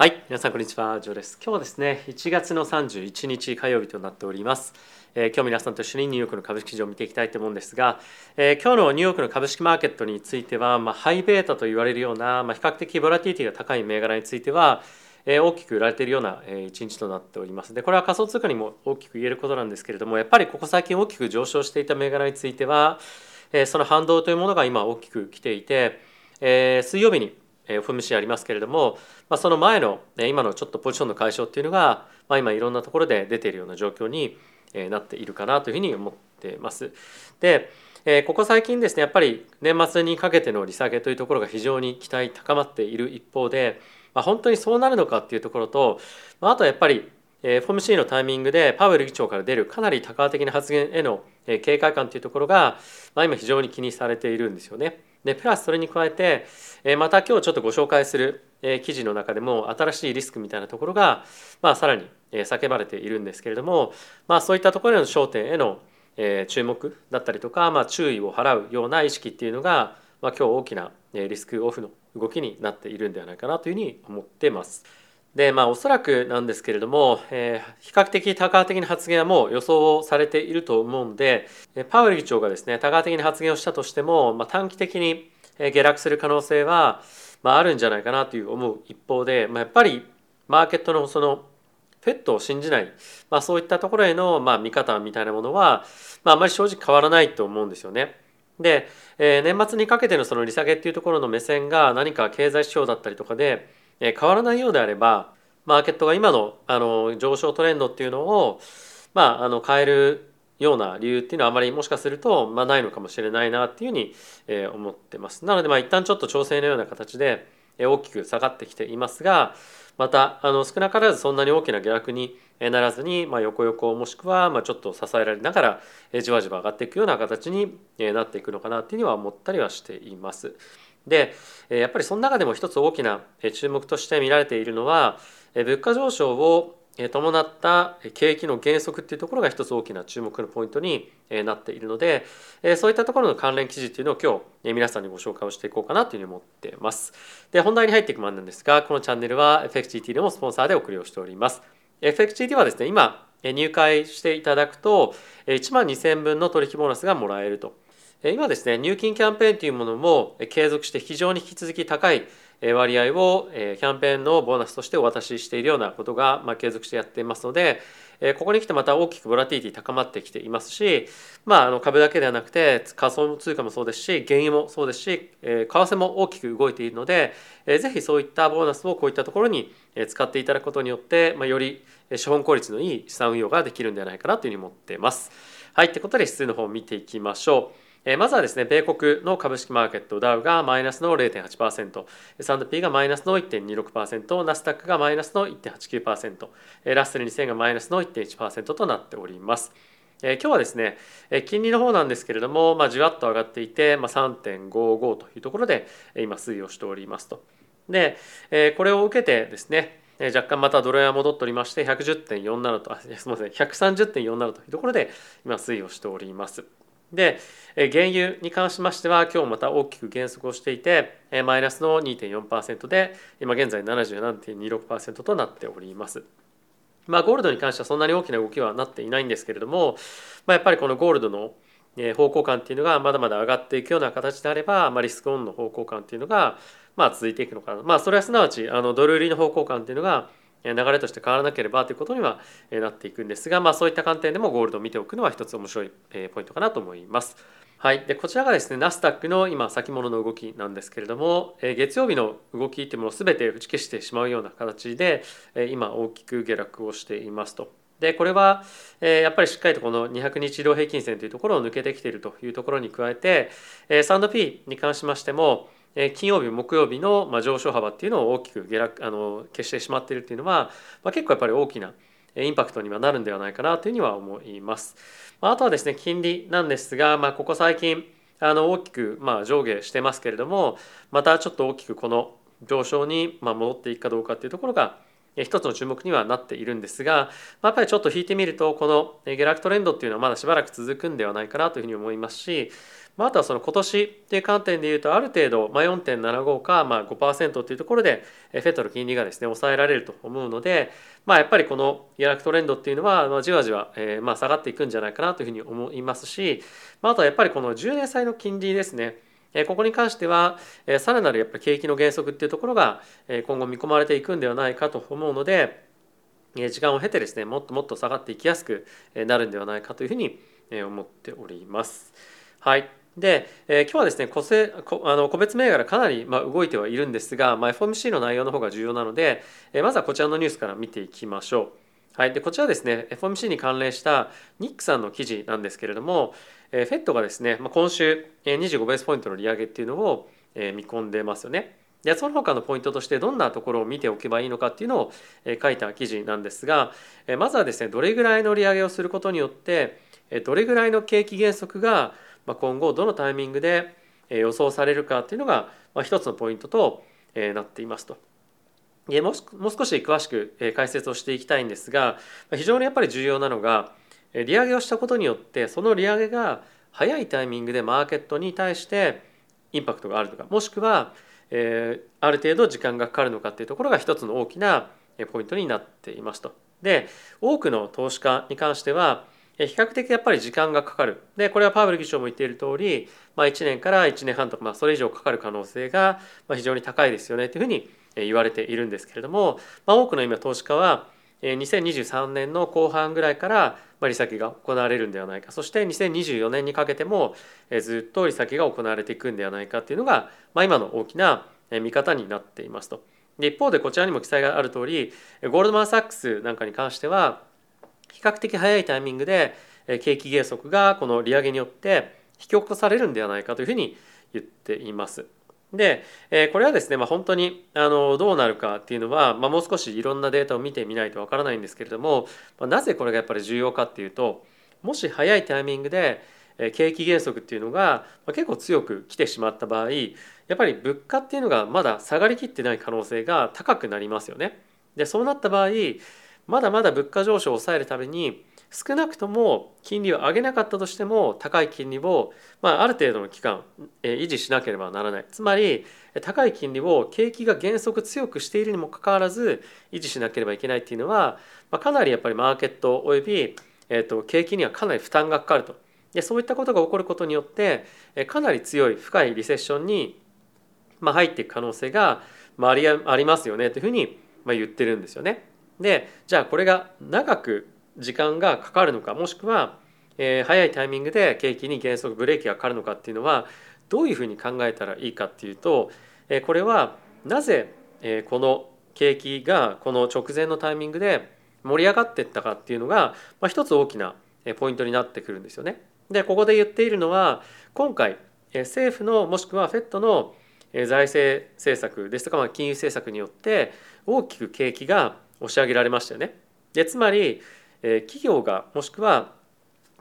はい、皆さんこんにちは、ジョーです。今日はですね、1月の31日火曜日となっております。えー今日皆さんと一緒にニューヨークの株式市場を見ていきたいと思うんですが、えー今日のニューヨークの株式マーケットについては、まあ、ハイベータと言われるような、まあ、比較的ボラティティが高い銘柄については、えー大きく売られているような、えー一日となっております。で、これは仮想通貨にも大きく言えることなんですけれども、やっぱりここ最近大きく上昇していた銘柄については、えーその反動というものが今大きく来ていて、えー水曜日にえー FOMC ありますけれども、まあ、その前の今のちょっとポジションの解消っていうのが、まあ、今いろんなところで出ているような状況にえなっているかなというふうに思っています。で、えここ最近ですねやっぱり年末にかけての利下げというところが非常に期待高まっている一方で、まあ、本当にそうなるのかっていうところと、まあ、あとはやっぱり FOMC のタイミングでパウエル議長から出るかなり多角的な発言への警戒感というところが、まあ、今非常に気にされているんですよね。でプラスそれに加えて、また今日ちょっとご紹介する、記事の中でも新しいリスクみたいなところが、まあ、さらに、叫ばれているんですけれども、まあ、そういったところへの焦点への、注目だったりとか、まあ、注意を払うような意識っていうのが、まあ、今日大きなリスクオフの動きになっているんではないかなというふうに思ってます。でまあおそらくなんですけれども、えー比較的多角的な発言はもう予想されていると思うんでパウエル議長がですね多角的な発言をしたとしても、まあ、短期的に下落する可能性は、まあ、あるんじゃないかなという思う一方で、まあ、やっぱりマーケットのそのフェットを信じない、まあ、そういったところへの、まあ、見方みたいなものは、まあ、あまり正直変わらないと思うんですよね。で、えー年末にかけてのその利下げっていうところの目線が何か経済指標だったりとかで、変わらないようであればマーケットが今のあの上昇トレンドっていうのを、まあ、あの変えるような理由っていうのはあまりもしかすると、まあ、ないのかもしれないなっていうふうに、え思ってます。なのでまあ一旦ちょっと調整のような形で、え大きく下がってきていますがまたあの少なからずそんなに大きな下落にならずに、まあ、横横もしくはまあちょっと支えられながらえじわじわ上がっていくような形になっていくのかなっていうのは思ったりはしています。でやっぱりその中でも一つ大きな注目として見られているのは物価上昇を伴った景気の減速っていうところが一つ大きな注目のポイントになっているのでそういったところの関連記事っていうのを今日皆さんにご紹介をしていこうかなというふうに思っています。で本題に入っていく前なんですがこのチャンネルは FXGT でもスポンサーでお送りをしております。FXGT はですね今入会していただくと1万2000分の取引ボーナスがもらえると。今ですね入金キャンペーンというものも継続して非常に引き続き高い割合をキャンペーンのボーナスとしてお渡ししているようなことが継続してやっていますのでここに来てまた大きくボラティティ高まってきていますし、まあ、あの株だけではなくて仮想通貨もそうですし原油もそうですし、為替も大きく動いているので、ぜひそういったボーナスをこういったところに使っていただくことによって、ま、より資本効率のいい資産運用ができるんではないかなというふうに思っています。はい、ということで指数の方を見ていきましょう。まずはですね、米国の株式マーケット、ダウがマイナスの0.8%、S&P がマイナスの1.26%、ナスダックがマイナスの1.89%、ラッセル2000がマイナスの1.1%となっております。え今日はですね、え金利の方なんですけれども、まあ、じわっと上がっていて、まあ、3.55というところで今推移をしておりますと。で、えこれを受けてですね、若干またドル円は戻っておりまして110.47とあすみません130.47というところで今推移をしております。で原油に関しましては今日また大きく減速をしていてマイナスの2.4%で今現在77.26%となっております。まあ、ゴールドに関してはそんなに大きな動きはなっていないんですけれども、まあ、やっぱりこのゴールドの方向感っていうのがまだまだ上がっていくような形であれば、まあ、リスクオンの方向感っていうのがまあ続いていくのかな、まあ、それはすなわちあのドル売りの方向感っていうのが流れとして変わらなければということにはなっていくんですが、まあ、そういった観点でもゴールドを見ておくのは一つ面白いポイントかなと思います。はい、でこちらがですねナスダックの今先物の動きなんですけれども、月曜日の動きっていうものを全て打ち消してしまうような形で、今大きく下落をしていますと。でこれは、えやっぱりしっかりとこの200日移動平均線というところを抜けてきているというところに加えて、えー、S&P に関しましても、金曜日木曜日の上昇幅っていうのを大きく下落あの消してしまっているっていうのは、まあ、結構やっぱり大きなインパクトにはなるんではないかなというふうには思います。あとはですね金利なんですが、まあ、ここ最近あの大きくま上下してますけれどもまたちょっと大きくこの上昇にま戻っていくかどうかっていうところが一つの注目にはなっているんですが、まやっぱりちょっと引いてみるとこの下落トレンドっていうのはまだしばらく続くんではないかなというふうに思いますし、まあ、あとはその今年っていう観点でいうとある程度、まあ、4.75かまあ5%というところでフェットの金利がですね抑えられると思うので、まあ、やっぱりこの下落トレンドっていうのは、まあ、じわじわ、えー、まあ下がっていくんじゃないかなというふうに思いますし、まあ、あとはやっぱりこの10年債の金利ですねここに関してはさらなるやっぱり景気の減速っていうところが今後見込まれていくんではないかと思うので時間を経てですねもっともっと下がっていきやすくなるんではないかというふうに思っております。はいで、えー、今日はですね個性こあの個別銘柄かなり、まあ、動いてはいるんですが、まあ、FOMC の内容の方が重要なので、えー、まずはこちらのニュースから見ていきましょう。はい、でこちらですね FOMC に関連したニックさんの記事なんですけれども、えー、フェットがですね、まあ、今週25ベースポイントの利上げっていうのを、えー、見込んでますよね。でその他のポイントとしてどんなところを見ておけばいいのかっていうのを書いた記事なんですがまずはですねどれぐらいの利上げをすることによってどれぐらいの景気減速がまあ今後どのタイミングで予想されるかっていうのが一つのポイントとなっていますと。もう少し詳しく解説をしていきたいんですが非常にやっぱり重要なのが利上げをしたことによってその利上げが早いタイミングでマーケットに対してインパクトがあるとかもしくはある程度時間がかかるのかっていうところが一つの大きなポイントになっていますと。で多くの投資家に関しては比較的やっぱり時間がかかる。でこれはパウエル議長も言っている通り、まあ、1年から1年半とか、まあ、それ以上かかる可能性が非常に高いですよねというふうに言われているんですけれども、まあ、多くの今投資家は2023年の後半ぐらいから利先が行われるんではないかそして2024年にかけてもずっと利先が行われていくんではないかっていうのが、まあ、今の大きな見方になっていますと。で一方でこちらにも記載がある通りゴールドマン・サックスなんかに関しては比較的早いタイミングで景気減速がこの利上げによって引き起こされるんではないかというふうに言っています。で、これはですね、まあ、本当にあのどうなるかっていうのは、まあ、もう少しいろんなデータを見てみないとわからないんですけれども、まあ、なぜこれがやっぱり重要かっていうともし早いタイミングで景気減速っていうのが結構強く来てしまった場合やっぱり物価っていうのがまだ下がりきってない可能性が高くなりますよね。でそうなった場合まだまだ物価上昇を抑えるために少なくとも金利を上げなかったとしても高い金利を、まあ、ある程度の期間維持しなければならないつまり高い金利を景気が減速強くしているにもかかわらず維持しなければいけないっていうのは、まあ、かなりやっぱりマーケットおよび、えー、と景気にはかなり負担がかかるとでそういったことが起こることによってかなり強い深いリセッションに、まあ、入っていく可能性が、まあ、りありますよねというふうに、まあ、言ってるんですよね。でじゃあこれが長く時間がかかるのかもしくは、えー、早いタイミングで景気に減速ブレーキがかかるのかっていうのはどういうふうに考えたらいいかっていうと、えー、これはなぜ、えー、この景気がこの直前のタイミングで盛り上がっていったかっていうのが、まあ、一つ大きなポイントになってくるんですよね。でここで言っているのは今回政府のもしくは FED の財政政策ですとか、金融政策によって大きく景気が押し上げられましたよね。でつまりえ企業がもしくは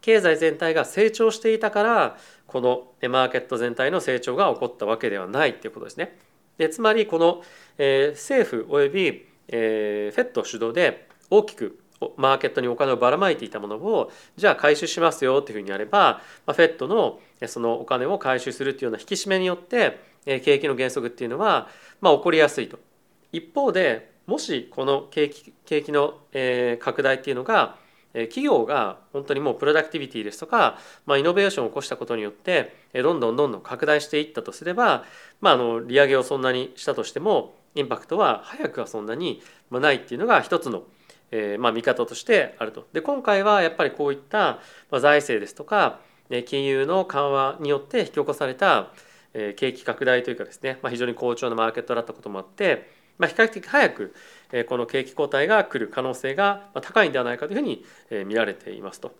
経済全体が成長していたからこのマーケット全体の成長が起こったわけではないっていうことですね。でつまりこの、え政府および、えー、フェット主導で大きくマーケットにお金をばらまいていたものをじゃあ回収しますよっていうふうにやれば、まあ、フェットのそのお金を回収するっていうような引き締めによって景気の減速っていうのは、まあ、起こりやすいと。一方でもしこの景気景気の、え拡大っていうのが企業が本当にもうプロダクティビティですとか、まあ、イノベーションを起こしたことによってどんどんどんどん拡大していったとすれば、まあ、あの利上げをそんなにしたとしてもインパクトは早くはそんなにないっていうのが一つの、えー、まあ見方としてあると。で今回はやっぱりこういった財政ですとか金融の緩和によって引き起こされた景気拡大というかですね、まあ、非常に好調なマーケットだったこともあってまあ、比較的早くこの景気後退が来る可能性が高いんではないかというふうに見られていますと。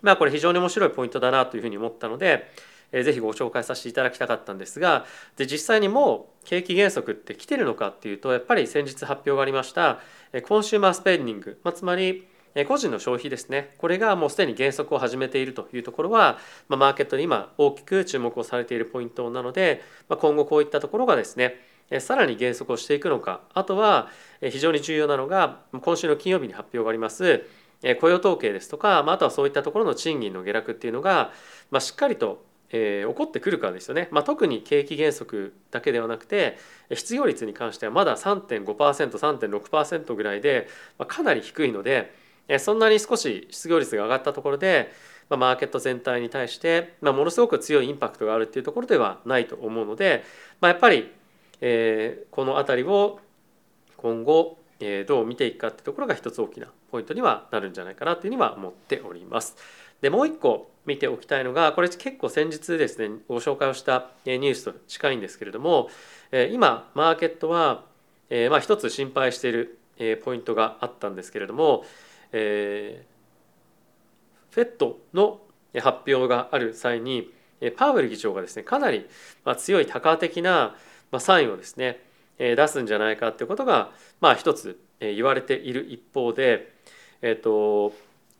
まあこれ非常に面白いポイントだなというふうに思ったのでぜひご紹介させていただきたかったんですがで実際にもう景気減速って来てるのかっていうとやっぱり先日発表がありましたコンシューマースペンディング、まあ、つまり個人の消費ですねこれがもうすでに減速を始めているというところは、まあ、マーケットに今大きく注目をされているポイントなので、まあ、今後こういったところがですねさらに減速をしていくのかあとは非常に重要なのが今週の金曜日に発表があります雇用統計ですとかあとはそういったところの賃金の下落っていうのが、まあ、しっかりとえ、起こってくるかですよね、まあ、特に景気減速だけではなくて失業率に関してはまだ 3.5%3.6% ぐらいで、まあ、かなり低いのでそんなに少し失業率が上がったところで、まあ、マーケット全体に対して、まあ、ものすごく強いインパクトがあるっていうところではないと思うので、まあ、やっぱり、えー、この辺りを今後えどう見ていくかってところが一つ大きなポイントにはなるんじゃないかなというふうには思っております。でもう一個見ておきたいのがこれ結構先日ですねご紹介をしたニュースと近いんですけれども今マーケットはまあ一つ心配しているポイントがあったんですけれどもえー、フェットの発表がある際にパウエル議長がですねかなり強い多価的なまあサインをですね出すんじゃないかっていうことがまあ一つ言われている一方で、えっと、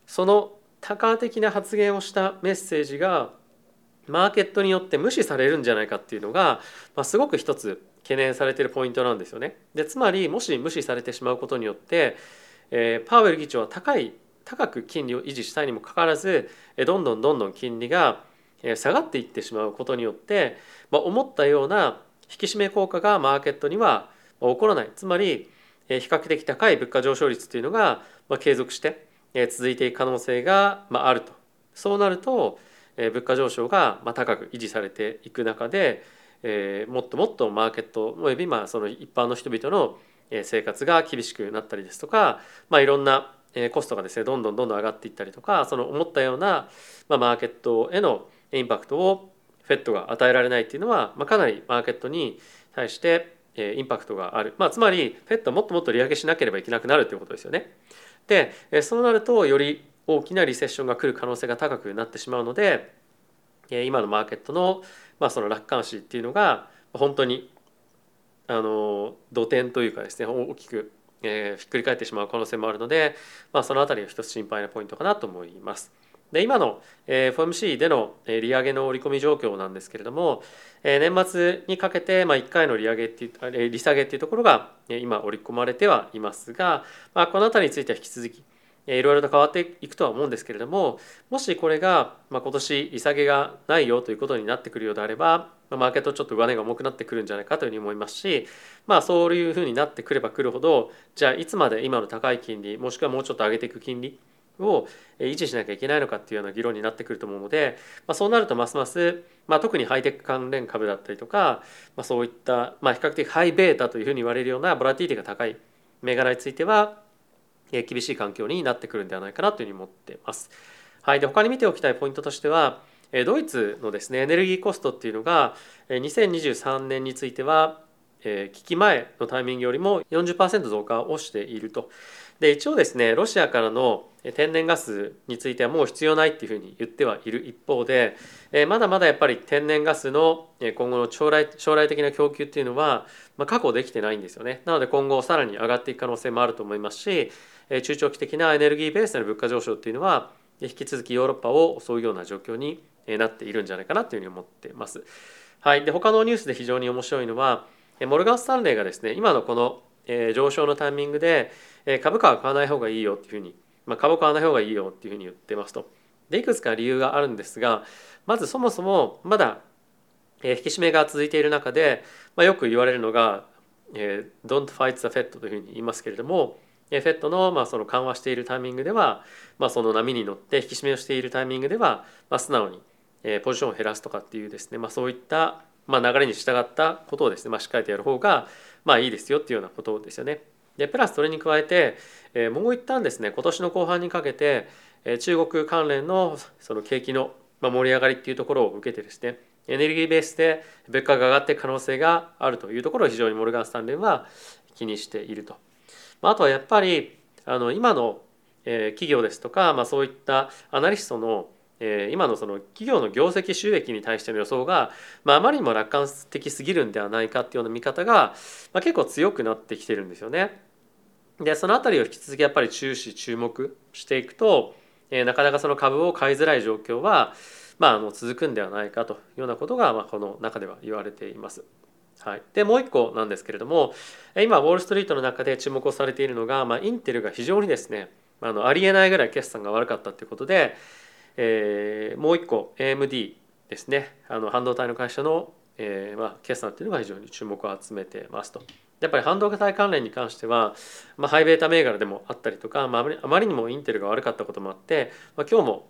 その多価的な発言をしたメッセージがマーケットによって無視されるんじゃないかっていうのが、まあ、すごく一つ懸念されてるポイントなんですよね。でつまりもし無視されてしまうことによって、えー、パウエル議長は高い高く金利を維持したいにもかかわらずどんどんどんどん金利が下がっていってしまうことによって、まあ、思ったような引き締め効果がマーケットには起こらない。つまり比較的高い物価上昇率というのが継続して続いていく可能性があると。そうなると物価上昇が高く維持されていく中でもっともっとマーケットおよびまあその一般の人々の生活が厳しくなったりですとか、まあ、いろんなコストがですねどんどんどんどん上がっていったりとかその思ったような、マーケットへのインパクトをフェットが与えられないっていうのは、まあ、かなりマーケットに対してインパクトがある、まあ、つまりフェットはもっともっと利上げしなければいけなくなるということですよね。でそうなるとより大きなリセッションが来る可能性が高くなってしまうので今のマーケットの,、まあその楽観視っていうのが本当にあの土点というかですね大きく、えー、ひっくり返ってしまう可能性もあるので、まあ、その辺りが一つ心配なポイントかなと思います。で今の FOMC での利上げの織り込み状況なんですけれども年末にかけて1回の利上げっていう利下げっていうところが今織り込まれてはいますが、まあ、この辺りについては引き続きいろいろと変わっていくとは思うんですけれどももしこれが今年利下げがないよということになってくるようであればマーケットちょっと上値が重くなってくるんじゃないかというふうに思いますしまあそういうふうになってくればくるほどじゃあいつまで今の高い金利もしくはもうちょっと上げていく金利を維持しなきゃいけないのかっていうような議論になってくると思うので、まあ、そうなるとますます、まあ、特にハイテク関連株だったりとか、まあ、そういった、まあ、比較的ハイベータというふうに言われるようなボラティティが高い銘柄については厳しい環境になってくるんではないかなというふうに思っています。はい、で他に見ておきたいポイントとしてはドイツのですねエネルギーコストっていうのが2023年については危機前のタイミングよりも40%増加をしていると。で一応ですねロシアからの天然ガスについてはもう必要ないっていうふうに言ってはいる一方でまだまだやっぱり天然ガスの今後の将来将来的な供給っていうのは確保できてないんですよねなので今後さらに上がっていく可能性もあると思いますし中長期的なエネルギーベースの物価上昇っていうのは引き続きヨーロッパを襲うような状況になっているんじゃないかなというふうに思っています。はい、で他のニュースで非常に面白いのはモルガン・スタンレーがですね今のこの上昇のタイミングでえ株価は買わない方がいいよっていうふうに、まあ、株買わない方がいいよっていうふうに言ってますと。でいくつか理由があるんですがまずそもそもまだ引き締めが続いている中で、まあ、よく言われるのが「Don't fight the Fed」というふうに言いますけれども FED のまあその緩和しているタイミングでは、まあ、その波に乗って引き締めをしているタイミングでは、まあ、素直にポジションを減らすとかっていうですね、まあ、そういったまあ流れに従ったことをですね、まあ、しっかりとやる方がまあいいですよっていうようなことですよね。でプラスそれに加えて、えー、もう一旦ですね今年の後半にかけて、えー、中国関連のその景気の盛り上がりっていうところを受けてですねエネルギーベースで物価が上がっていく可能性があるというところを非常にモルガン・スタンレーは気にしていると。まあ、あとはやっぱりあの今のえ企業ですとか、まあ、そういったアナリストの今のその企業の業績収益に対しての予想が、まあ、あまりにも楽観的すぎるんではないかっていうような見方が、まあ、結構強くなってきてるんですよね。でその辺りを引き続きやっぱり注視注目していくと、えー、なかなかその株を買いづらい状況は、まあ、あの続くんではないかというようなことが、まあ、この中では言われています。はい、でもう一個なんですけれども今ウォール・ストリートの中で注目をされているのが、まあ、インテルが非常にですねあのありえないぐらい決算が悪かったということで、えー、もう一個 AMD ですねあの半導体の会社の、えーまあ、決算っていうのが非常に注目を集めてますと。やっぱり半導体関連に関しては、まあ、ハイベータ銘柄でもあったりとか、まあ、あまりにもインテルが悪かったこともあって、まあ、今日も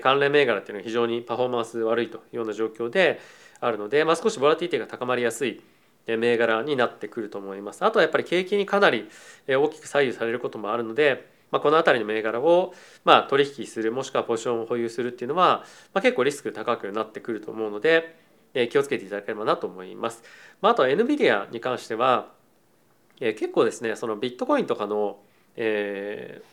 関連銘柄っていうのは非常にパフォーマンス悪いというような状況であるので、まあ、少しボラティティが高まりやすい銘柄になってくると思います。あとはやっぱり景気にかなり大きく左右されることもあるので、まあ、この辺りの銘柄をまあ取引するもしくはポジションを保有するっていうのは、まあ、結構リスク高くなってくると思うのでえ気をつけていただければなと思います。まあ、あとは NVIDIA に関してはえ結構ですねそのビットコインとかの、えー、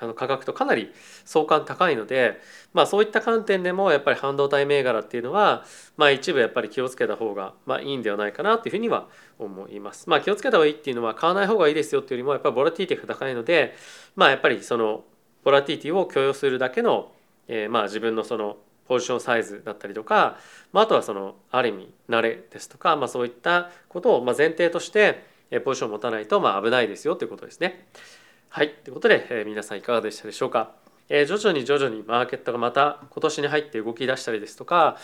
あの価格とかなり相関高いので、まあ、そういった観点でもやっぱり半導体銘柄っていうのは、まあ、一部やっぱり気をつけた方がまあいいんではないかなというふうには思います。まあ、気をつけた方がいいっていうのは買わない方がいいですよっていうよりもやっぱりボラティティが高いので、まあ、やっぱりそのボラティティを許容するだけの、えー、まあ自分のそのポジションサイズだったりとか、まあ、あとはそのある意味慣れですとか、まあ、そういったことをまあ前提としてポジションを持たないとまあ危ないですよということですね。はい、ということで、えー、皆さんいかがでしたでしょうか？えー、徐々に徐々にマーケットがまた今年に入って動き出したりですとか、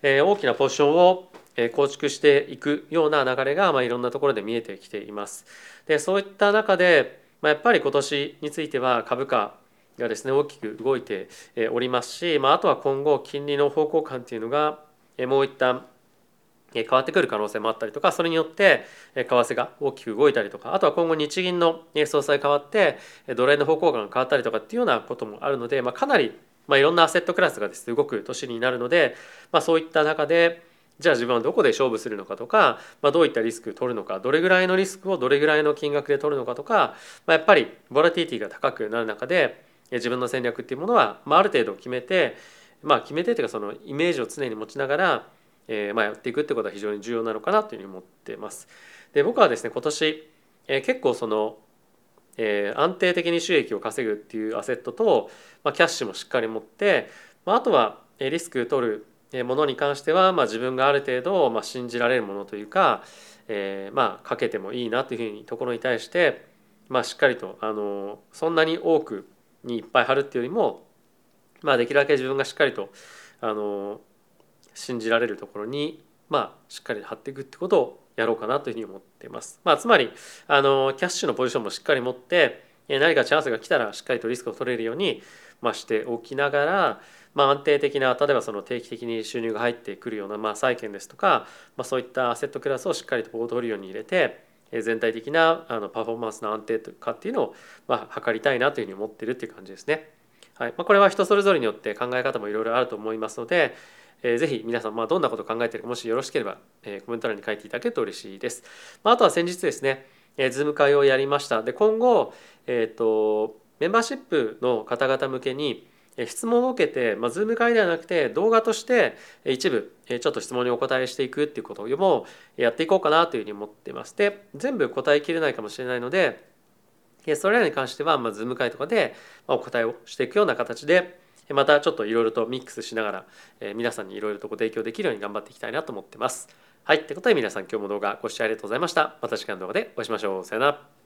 えー、大きなポジションを構築していくような流れが、まあ、いろんなところで見えてきています。でそういった中で、まあ、やっぱり今年については株価がですね大きく動いておりますし、まあ、あとは今後金利の方向感っていうのがもう一旦変わってくる可能性もあったりとかそれによって為替が大きく動いたりとかあとは今後日銀の総裁変わってドル円の方向感が変わったりとかっていうようなこともあるので、まあ、かなりまあいろんなアセットクラスがですね動く年になるので、まあ、そういった中でじゃあ自分はどこで勝負するのかとか、まあ、どういったリスクを取るのかどれぐらいのリスクをどれぐらいの金額で取るのかとか、まあ、やっぱりボラティティが高くなる中で自分の戦略っていうものは、まあ、ある程度決めて、まあ、決めてというかそのイメージを常に持ちながらえーまあ、やっていくってことは非常に重要なのかなというふうに思ってます。で僕はですね今年、えー、結構その、えー、安定的に収益を稼ぐっていうアセットと、まあ、キャッシュもしっかり持って、まあ、あとはリスク取るものに関しては、まあ、自分がある程度、まあ、信じられるものというか、えー、まあかけてもいいなというふうにところに対して、まあ、しっかりとあのそんなに多くにいっぱい貼るっていうよりも、まあ、できるだけ自分がしっかりとあの信じられるところに、まあ、しっかり貼っていくってことをやろうかなというふうに思っています。まあ、つまりあのキャッシュのポジションもしっかり持って何かチャンスが来たらしっかりとリスクを取れるように、まあ、しておきながら、まあ、安定的な例えばその定期的に収入が入ってくるような、まあ、債券ですとか、まあ、そういったアセットクラスをしっかりとポートフォリオに入れて全体的なあのパフォーマンスの安定とかっていうのを、まあ、測りたいなというふうに思ってるっていう感じですね。はいまあ、これは人それぞれによって考え方もいろいろあると思いますので、えー、ぜひ皆さん、まあ、どんなことを考えているかもしよろしければ、えー、コメント欄に書いていただけると嬉しいです。まあ、あとは先日ですね、えー、ズーム会をやりました。で今後、えーと、メンバーシップの方々向けに質問を受けて、まあ、ズーム会ではなくて動画として一部ちょっと質問にお答えしていくっていうことをもやっていこうかなというふうに思ってます。で全部答えきれないかもしれないのでそれらに関しては、まあ、ズーム会とかでお答えをしていくような形でまたちょっといろいろとミックスしながら、え、皆さんにいろいろとご提供できるように頑張っていきたいなと思ってます。はい。ってことで皆さん今日も動画ご視聴ありがとうございました。また次回の動画でお会いしましょう。さよなら。